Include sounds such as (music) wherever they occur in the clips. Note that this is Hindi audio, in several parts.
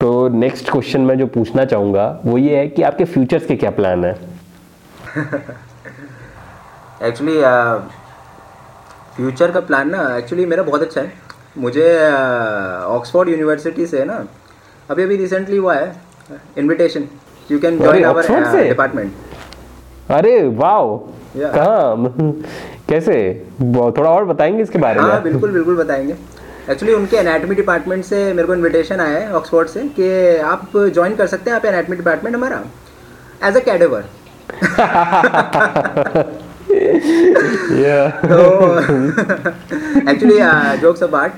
तो नेक्स्ट क्वेश्चन मैं जो पूछना चाहूँगा वो ये है कि आपके फ्यूचर्स के क्या प्लान है? एक्चुअली फ्यूचर uh, का प्लान ना एक्चुअली मेरा बहुत अच्छा है। मुझे ऑक्सफोर्ड uh, यूनिवर्सिटी से ना अभी अभी रिसेंटली हुआ है invitation you can join our department अरे वाओ yeah. कहाँ (laughs) कैसे? थोड़ा और बताएँगे इसके बारे में? हाँ बिल्कुल बिल्कुल बताएँगे। एक्चुअली उनके एनाटमी डिपार्टमेंट से मेरे को इनविटेशन आया है ऑक्सफोर्ड से कि आप ज्वाइन कर सकते हैं आप एनाटमी डिपार्टमेंट हमारा as a cadaver actually jokes about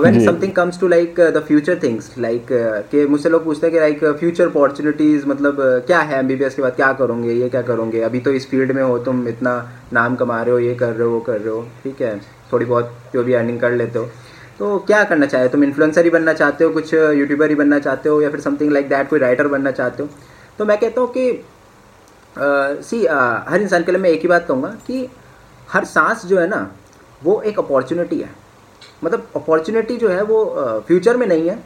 when something comes to like the future things like कि मुझसे लोग पूछते हैं कि लाइक फ्यूचर अपॉर्चुनिटीज़ मतलब uh, क्या है एम बी बी एस के बाद क्या करोगे ये क्या करोगे? अभी तो इस फ़ील्ड में हो तुम इतना नाम कमा रहे हो ये कर रहे हो वो कर रहे हो ठीक है? थोड़ी बहुत जो भी अर्निंग कर लेते हो। तो क्या करना चाहे? तुम इन्फ्लुएंसर ही बनना चाहते हो, कुछ यूट्यूबर ही बनना चाहते हो, या फिर समथिंग लाइक दैट कोई राइटर बनना चाहते हो? तो मैं कहता हूँ कि सी हर इंसान के लिए मैं एक ही बात कहूँगा कि हर सांस जो है ना, वो एक अपॉर्चुनिटी है। मतलब अपॉर्चुनिटी जो है वो फ्यूचर में नहीं है,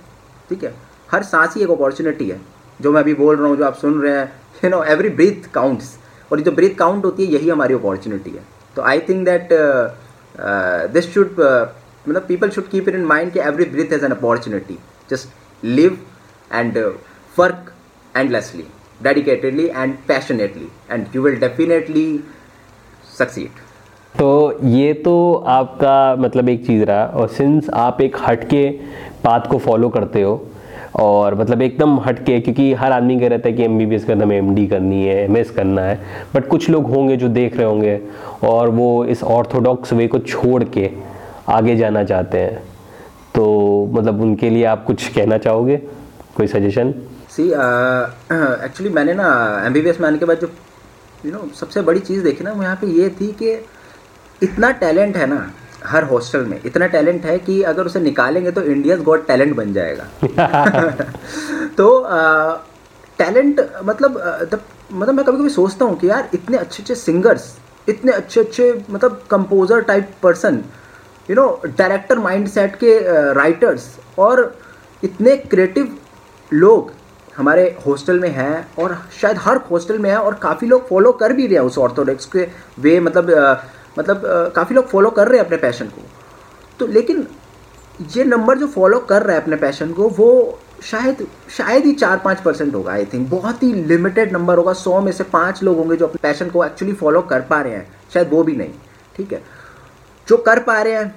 ठीक है? हर सांस ही एक अपॉर्चुनिटी है। जो मैं अभी बोल रहा हूँ, जो आप सुन रहे हैं you know every breath counts और जो ब्रीथ काउंट होती है, यही हमारी अपॉर्चुनिटी है। तो I think that this should मतलब people should keep it in mind कि every breath is an opportunity just live and work endlessly dedicatedly and passionately and you will definitely succeed तो ये तो आपका मतलब एक चीज़ रहा और सिंस आप एक हट के पाथ को फॉलो करते हो और मतलब एकदम हटके, क्योंकि हर आदमी कह रहता है कि एम बी बी एस करना हमें एम डी करनी है एम एस करना है बट कुछ लोग होंगे जो देख रहे होंगे और वो इस ऑर्थोडॉक्स वे को छोड़ के आगे जाना चाहते हैं। तो मतलब उनके लिए आप कुछ कहना चाहोगे? कोई सजेशन सी एक्चुअली मैंने ना एम बी बी एस में आने के बाद जो यू नो सबसे बड़ी चीज़ देखी ना यहाँ पे ये थी कि इतना टैलेंट है ना हर हॉस्टल में इतना टैलेंट है कि अगर उसे निकालेंगे तो इंडियाज गॉड टैलेंट बन जाएगा। (laughs) (laughs) तो टैलेंट uh, मतलब uh, मतलब मैं कभी कभी सोचता हूँ कि यार इतने अच्छे अच्छे सिंगर्स इतने अच्छे अच्छे मतलब composer type person you know director mind set के राइटर्स uh, और इतने क्रिएटिव लोग हमारे हॉस्टल में हैं और शायद हर हॉस्टल में है और काफ़ी लोग फॉलो कर भी रहे हैं उस ऑर्थोडॉक्स के वे मतलब मतलब काफ़ी लोग फॉलो कर रहे हैं अपने पैशन को। तो लेकिन ये नंबर जो फॉलो कर रहा है अपने पैशन को वो शायद शायद ही चार पाँच परसेंट होगा आई थिंक बहुत ही लिमिटेड नंबर होगा सौ में से पाँच लोग होंगे जो अपने पैशन को एक्चुअली फॉलो कर पा रहे हैं। शायद वो भी नहीं ठीक है? जो कर पा रहे हैं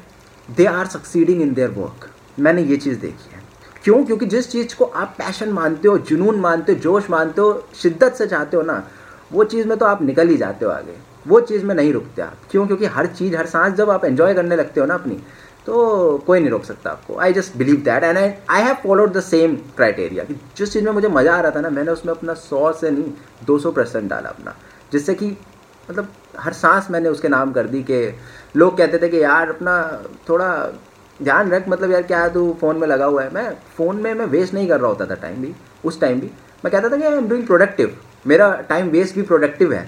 they are succeeding in their work मैंने ये चीज़ देखी है। क्यों? क्योंकि जिस चीज़ को आप पैशन मानते हो, जुनून मानते हो, जोश मानते हो, शिद्दत से चाहते हो ना, वो चीज़ में तो आप निकल ही जाते हो आगे। वो चीज़ में नहीं रुकते आप। क्यों? क्योंकि हर चीज़, हर सांस जब आप एंजॉय करने लगते हो ना अपनी तो कोई नहीं रोक सकता आपको। I just believe that and I I have followed the same criteria कि जिस चीज़ में मुझे मज़ा आ रहा था ना, मैंने उसमें अपना सौ से नहीं, दो सौ परसेंट डाला अपना। जिससे कि मतलब हर सांस मैंने उसके नाम कर दी कि लोग कहते थे कि यार अपना थोड़ा ध्यान रख मतलब यार क्या तू फ़ोन में लगा हुआ है। मैं फ़ोन में मैं वेस्ट नहीं कर रहा होता था टाइम भी उस टाइम भी। मैं कहता था कि आई एम डूइंग प्रोडक्टिव मेरा टाइम वेस्ट भी प्रोडक्टिव है।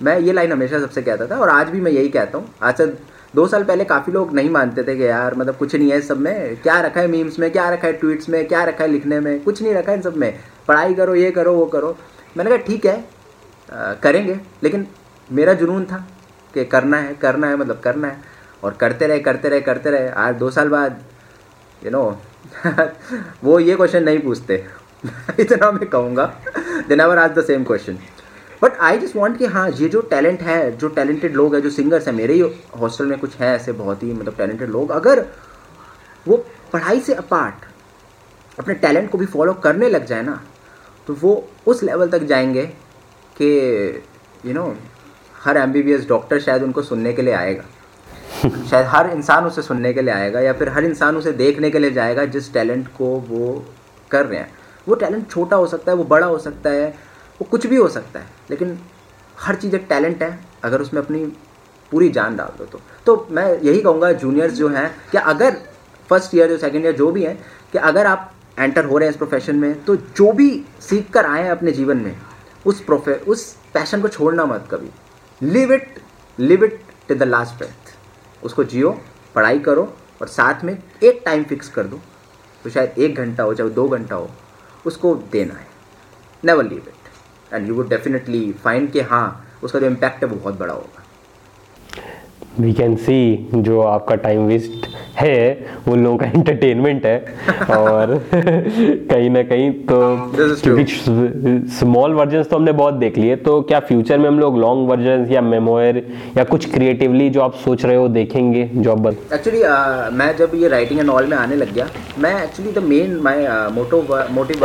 मैं ये लाइन हमेशा सबसे कहता था और आज भी मैं यही कहता हूँ। आज से दो साल पहले काफ़ी लोग नहीं मानते थे कि यार मतलब कुछ नहीं है सब में। क्या रखा है मीम्स में? क्या रखा है ट्वीट्स में? क्या रखा है लिखने में? कुछ नहीं रखा है इन सब में। पढ़ाई करो ये करो वो करो। मैंने कहा ठीक है आ, करेंगे। लेकिन मेरा जुनून था कि करना है करना है मतलब करना है। और करते रहे करते रहे करते रहे। आज दो साल बाद यू नो (laughs) वो ये क्वेश्चन नहीं पूछते। (laughs) इतना मैं कहूँगा। देन आवर आज the same question but I just want कि हाँ ये जो टैलेंट है, जो टैलेंटेड लोग हैं, जो सिंगर्स हैं, मेरे ही हॉस्टल में कुछ हैं ऐसे बहुत ही मतलब टैलेंटेड लोग। अगर वो पढ़ाई से अपार्ट अपने टैलेंट को भी फॉलो करने लग जाए ना तो वो उस लेवल तक जाएँगे कि यू नो हर एमबीबीएस डॉक्टर शायद उनको सुनने के लिए आएगा। शायद हर इंसान उसे सुनने के लिए आएगा या फिर हर इंसान उसे देखने के लिए जाएगा जिस टैलेंट को वो कर रहे हैं। वो टैलेंट छोटा हो सकता है, वो बड़ा हो सकता है, वो कुछ भी हो सकता है, लेकिन हर चीज़ एक टैलेंट है, अगर उसमें अपनी पूरी जान डाल दो तो। तो मैं यही कहूँगा जूनियर्स जो हैं, कि अगर फ़र्स्ट ईयर जो सेकेंड ईयर जो भी हैं, कि अगर आप एंटर हो रहे हैं इस प्रोफेशन में तो जो भी सीख कर आए हैं अपने जीवन में, उस प्रोफे उस पैशन को छोड़ना मत कभी। Live it live it till the last breath उसको जियो, पढ़ाई करो और साथ में एक टाइम फिक्स कर दो। तो शायद एक घंटा हो, चाहे दो घंटा हो, उसको देना है। Never leave it and you would definitely find कि हाँ उसका जो इम्पैक्ट है वो बहुत बड़ा होगा। वी कैन सी जो आपका टाइम वेस्ट है वो लोगों का एंटरटेनमेंट है और (laughs) कहीं ना कहीं तो true. क्योंकि स्मॉल वर्जन तो हमने बहुत देख लिए तो क्या फ्यूचर में हम लोग लॉन्ग वर्जन या मेमोयर या कुछ क्रिएटिवली जो आप सोच रहे हो देखेंगे जॉब बन एक्चुअली मैं जब ये राइटिंग एंड ऑल में आने लग गया मैं actually the main my motto motive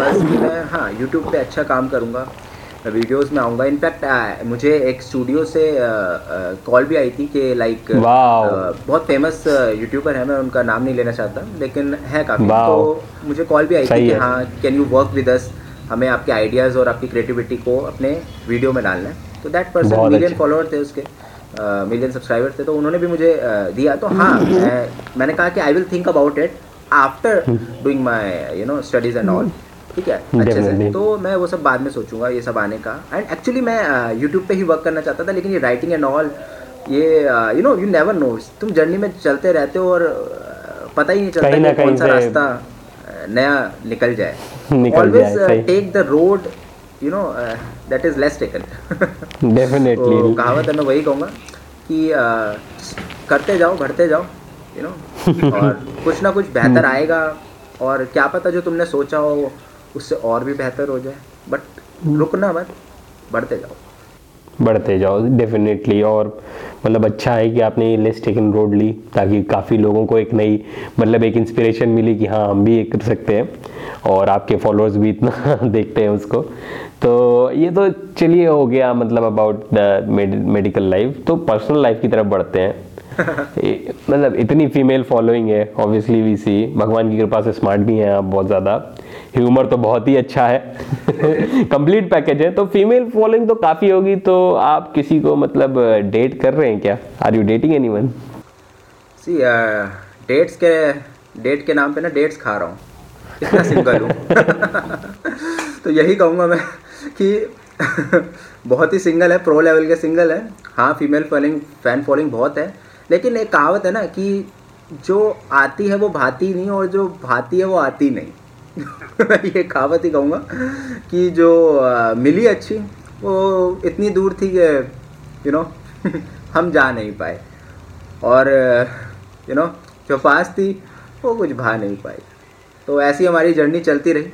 हाँ यूट्यूब पे अच्छा काम करूँगा वीडियोस में आऊँगा। इनफैक्ट मुझे एक स्टूडियो से कॉल भी आई थी कि लाइक बहुत फ़ेमस यूट्यूबर है मैं उनका नाम नहीं लेना चाहता लेकिन है काफ़ी। तो मुझे कॉल भी आई थी कि हाँ। Can you work with us हमें आपके आइडियाज़ और आपकी क्रिएटिविटी को अपने वीडियो में डालना है। तो दैट पर्सन मिलियन। फॉलोअर थे उसके मिलियन सब्सक्राइबर थे तो उन्होंने भी मुझे uh, दिया। तो हाँ मैं, मैंने कहा कि I will think about it after doing my you know studies and all ठीक है? अच्छे से। तो मैं वो सब बाद में सोचूँगा ये सब आने का। एंड एक्चुअली मैं यूट्यूब पे ही वर्क करना चाहता था लेकिन ये राइटिंग एंड ऑल ये you know you never know तुम जर्नी में चलते रहते हो और uh, पता ही नहीं चलता कहीं कौन सा रास्ता uh, नया निकल जाए। सही। Take the road you know that is less taken definitely कहावत है मैं वही कहूँगा कि करते जाओ बढ़ते जाओ यू नो (laughs) और कुछ ना कुछ बेहतर आएगा। और क्या पता जो तुमने सोचा हो उससे और भी बेहतर हो जाए। बट रुकना मत बढ़ते जाओ। बढ़ते जाओ डेफिनेटली और मतलब अच्छा है कि आपने ये टेकन रोड ली ताकि काफ़ी लोगों को एक नई मतलब एक इंस्पिरेशन मिली कि हाँ हम भी ये कर सकते हैं। और आपके फॉलोअर्स भी इतना (laughs) देखते हैं उसको। तो ये तो चलिए हो गया मतलब अबाउट द मेडिकल लाइफ तो पर्सनल लाइफ की तरफ़ बढ़ते हैं। (laughs) मतलब इतनी फीमेल फॉलोइंग है ऑब्वियसली वी सी भगवान की कृपा से स्मार्ट भी हैं आप बहुत ज़्यादा। ह्यूमर तो बहुत ही अच्छा है। कंप्लीट पैकेज है। तो फीमेल फॉलोइंग तो काफ़ी होगी। तो आप किसी को मतलब डेट कर रहे हैं क्या? Are you dating anyone see dates के डेट के नाम पे ना डेट्स खा रहा हूँ। इतना सिंगल हूँ। (laughs) तो यही कहूँगा मैं कि (laughs) बहुत ही सिंगल है प्रो लेवल के सिंगल है। हाँ फीमेल फॉलोइंग फ़ैन फॉलोइंग बहुत है। लेकिन एक कहावत है ना कि जो आती है वो भाती नहीं, और जो भाती है वो आती नहीं। (laughs) ये कहावत ही कहूँगा कि जो अ, मिली अच्छी वो इतनी दूर थी कि यू नो (laughs) हम जा नहीं पाए। और यू नो जो पास थी वो कुछ भा नहीं पाई। तो ऐसी हमारी जर्नी चलती रही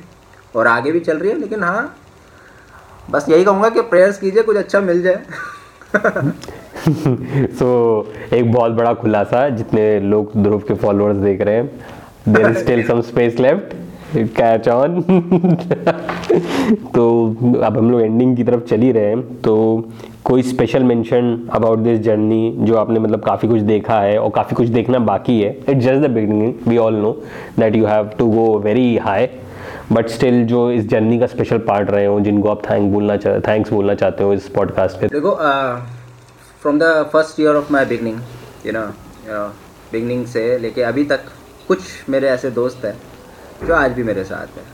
और आगे भी चल रही है लेकिन हाँ बस यही कहूँगा कि प्रेयर्स कीजिए कुछ अच्छा मिल जाए। सो (laughs) so, एक बहुत बड़ा खुलासा जितने लोग ध्रुव के फॉलोअर्स देख रहे हैं there still some space left catch on तो अब हम लोग एंडिंग की तरफ़ चल ही रहे हैं। तो कोई special mention about this journey जो आपने मतलब काफ़ी कुछ देखा है और काफ़ी कुछ देखना बाकी है। It's just the beginning we all know that you have to go very high but still जो इस जर्नी का स्पेशल पार्ट रहे हो, जिनको आप थैंक बोलना चाह थैंक्स बोलना चाहते हो इस पॉडकास्ट पे। देखो from the first year of my beginning you know beginning से लेके अभी तक कुछ मेरे ऐसे दोस्त हैं। जो आज भी मेरे साथ है।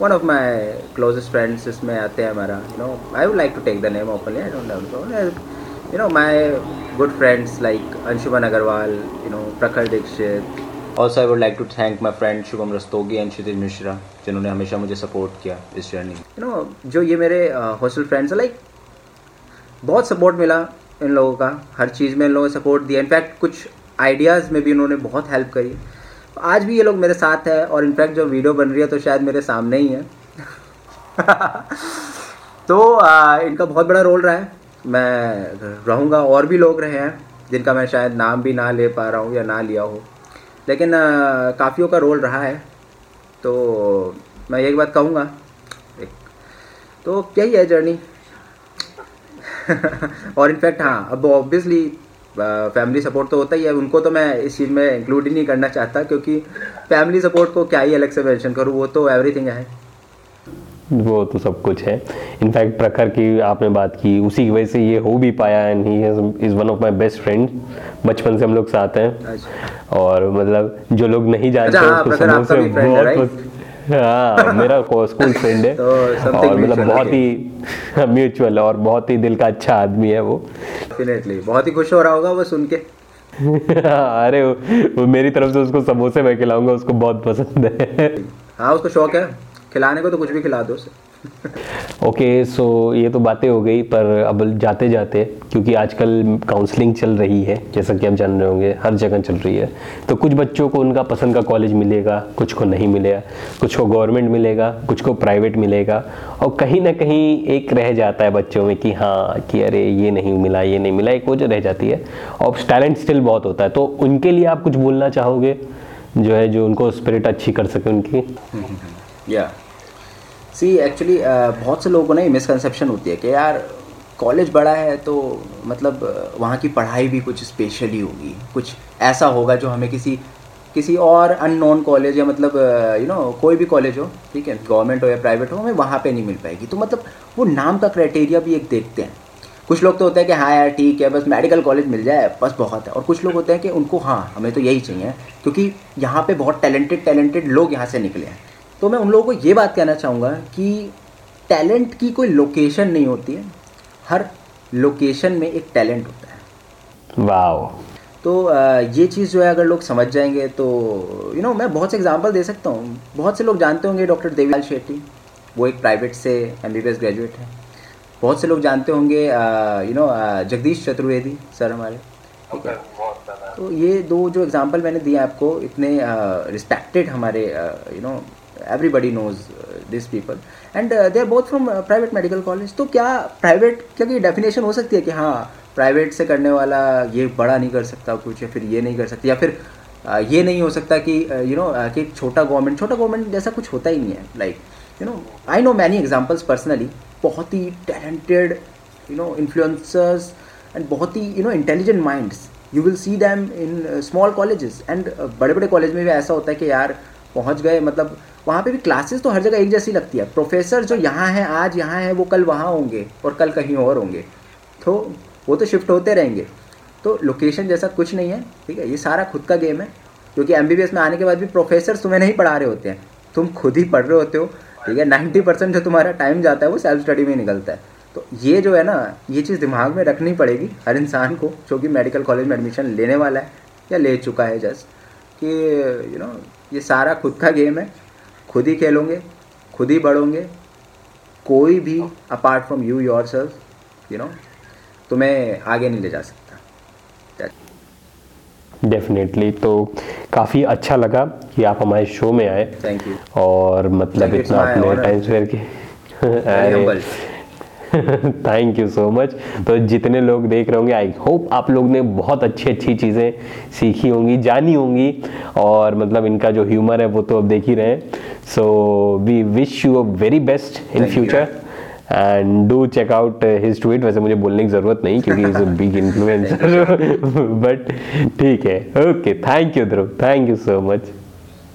One of my closest friends इसमें आते हैं हमारा you know I would like to take the name openly I don't you know my good friends like Anshuman Agarwal you know Prakhar Dikshit also I would like to thank my friend Shubham Rastogi and Kshitij Mishra जिन्होंने हमेशा मुझे सपोर्ट किया इस जर्नी यू नो जो ये मेरे हॉस्टल फ्रेंड्स हैं लाइक बहुत सपोर्ट मिला इन लोगों का। हर चीज़ में इन लोगों ने सपोर्ट दिया। इनफैक्ट कुछ आइडियाज़ में भी उन्होंने बहुत हेल्प करी। आज भी ये लोग मेरे साथ है और इनफैक्ट जो वीडियो बन रही है तो शायद मेरे सामने ही है। (laughs) तो आ, इनका बहुत बड़ा रोल रहा है। मैं रहूँगा और भी लोग रहे हैं जिनका मैं शायद नाम भी ना ले पा रहा हूँ या ना लिया हो। लेकिन काफ़ियों का रोल रहा है। तो मैं यही बात कहूँगा। एक तो यही है जर्नी। (laughs) और इनफैक्ट हाँ अब ऑब्वियसली फैमिली सपोर्ट तो होता ही है। उनको तो मैं इस चीज़ में इंक्लूड ही नहीं करना चाहता क्योंकि फैमिली सपोर्ट को क्या ही अलग से मेंशन करूँ वो तो एवरीथिंग है। वो तो सब कुछ है। इनफैक्ट प्रखर की आपने बात की उसी की वजह से ये हो भी पाया and he is one of my best friend बचपन से हम लोग साथ हैं। अच्छा। और मतलब जो लोग नहीं जानते अच्छा, हाँ, उसको प्रखर से भी friend है, बहुत? हाँ मेरा स्कूल फ्रेंड है। (laughs) तो और मतलब बहुत ही म्यूचुअल (laughs) और बहुत ही दिल का अच्छा आदमी है वो। डेफिनेटली बहुत ही खुश हो रहा होगा वो सुन के। (laughs) अरे वो, वो मेरी तरफ़ से उसको समोसे मैं खिलाऊँगा उसको बहुत पसंद है। हाँ उसको शौक है। खिलाने को तो कुछ भी खिला दो उसे। ओके सो ये तो बातें हो गई, पर अब जाते जाते, क्योंकि आजकल काउंसलिंग चल रही है, जैसा कि आप जान रहे होंगे, हर जगह चल रही है। तो कुछ बच्चों को उनका पसंद का कॉलेज मिलेगा, कुछ को नहीं मिलेगा, कुछ को गवर्नमेंट मिलेगा, कुछ को प्राइवेट मिलेगा, और कहीं ना कहीं एक रह जाता है बच्चों में कि हाँ कि अरे ये नहीं मिला, ये नहीं मिला, एक वो जो रह जाती है। और टैलेंट स्टिल बहुत होता है तो उनके लिए आप कुछ बोलना चाहोगे, जो है, जो उनको स्पिरिट अच्छी कर सके उनकी? या सी एक्चुअली बहुत से लोगों को ना ये मिसकंसेप्शन होती है कि यार कॉलेज बड़ा है तो मतलब uh, वहाँ की पढ़ाई भी कुछ स्पेशली होगी। कुछ ऐसा होगा जो हमें किसी किसी और अननोन कॉलेज या मतलब यू नो कोई भी कॉलेज हो ठीक है गवर्नमेंट हो या प्राइवेट हो हमें वहाँ पे नहीं मिल पाएगी। तो मतलब वो नाम का क्राइटेरिया भी एक देखते हैं। कुछ लोग तो होते हैं कि हाँ यार ठीक है बस मेडिकल कॉलेज मिल जाए बस बहुत है। और कुछ लोग होते हैं कि उनको हाँ हमें तो यही चाहिए क्योंकि यहाँ पे बहुत टैलेंटेड टैलेंटेड लोग यहाँ से निकले हैं। तो मैं उन लोगों को ये बात कहना चाहूँगा कि टैलेंट की कोई लोकेशन नहीं होती है। हर लोकेशन में एक टैलेंट होता है। वाओ। तो ये चीज़ जो है अगर लोग समझ जाएँगे तो यू नो मैं बहुत से एग्जांपल दे सकता हूँ। बहुत से लोग जानते होंगे डॉक्टर देवीलाल शेट्टी। वो एक प्राइवेट से एमबीबीएस ग्रेजुएट है। बहुत से लोग जानते होंगे you know Jagdish Chaturvedi sir हमारे। ठीक है तो ये दो जो एग्जांपल मैंने दिए आपको इतने रिस्पेक्टेड हमारे you know everybody knows this people and they are both from private medical college तो क्या प्राइवेट क्या की डेफिनेशन हो सकती है कि हाँ प्राइवेट से करने वाला ये बड़ा नहीं कर सकता कुछ या फिर ये नहीं कर सकता या फिर uh, ये नहीं हो सकता कि यू नो कि छोटा गवर्नमेंट छोटा गवर्नमेंट जैसा कुछ होता ही नहीं है like you know I know many examples personally बहुत ही talented you know influencers and बहुत ही you know intelligent minds you will see them in small colleges and बड़े बड़े कॉलेज में भी ऐसा होता है कि यार पहुँच गए मतलब वहाँ पे भी क्लासेस तो हर जगह एक जैसी लगती है। प्रोफेसर जो यहाँ हैं, आज यहाँ हैं, वो कल वहाँ होंगे और कल कहीं और होंगे। तो वो तो शिफ्ट होते रहेंगे। तो लोकेशन जैसा कुछ नहीं है, ठीक है? ये सारा खुद का गेम है, क्योंकि एमबीबीएस में आने के बाद भी प्रोफेसर तुम्हें नहीं पढ़ा रहे होते हैं। तुम खुद ही पढ़ रहे होते हो, ठीक है? नाइन्टी परसेंट जो तुम्हारा टाइम जाता है, वो सेल्फ स्टडी में निकलता है। तो ये जो है ना, ये चीज़ दिमाग में रखनी पड़ेगी हर इंसान को, जो कि मेडिकल कॉलेज में एडमिशन लेने वाला है या ले चुका है जस्ट कि यू नो ये सारा खुद का गेम है। खुद ही खेलोगे खुद ही बढ़ोगे कोई भी apart from you yourself you know तुम्हें आगे नहीं ले जा सकता। डेफिनेटली तो काफ़ी अच्छा लगा कि आप हमारे शो में आए। थैंक यू और मतलब इतना आपने. Time spare. किया। (laughs) थैंक यू सो मच तो जितने लोग देख रहे होंगे आई होप आप लोग ने बहुत अच्छी अच्छी चीज़ें सीखी होंगी जानी होंगी और मतलब इनका जो ह्यूमर है वो तो अब देख ही रहे हैं। So we wish you a very best in future and do check out his tweet वैसे मुझे बोलने की ज़रूरत नहीं क्योंकि is a big influencer but ठीक है okay thank you Dhruv thank you so much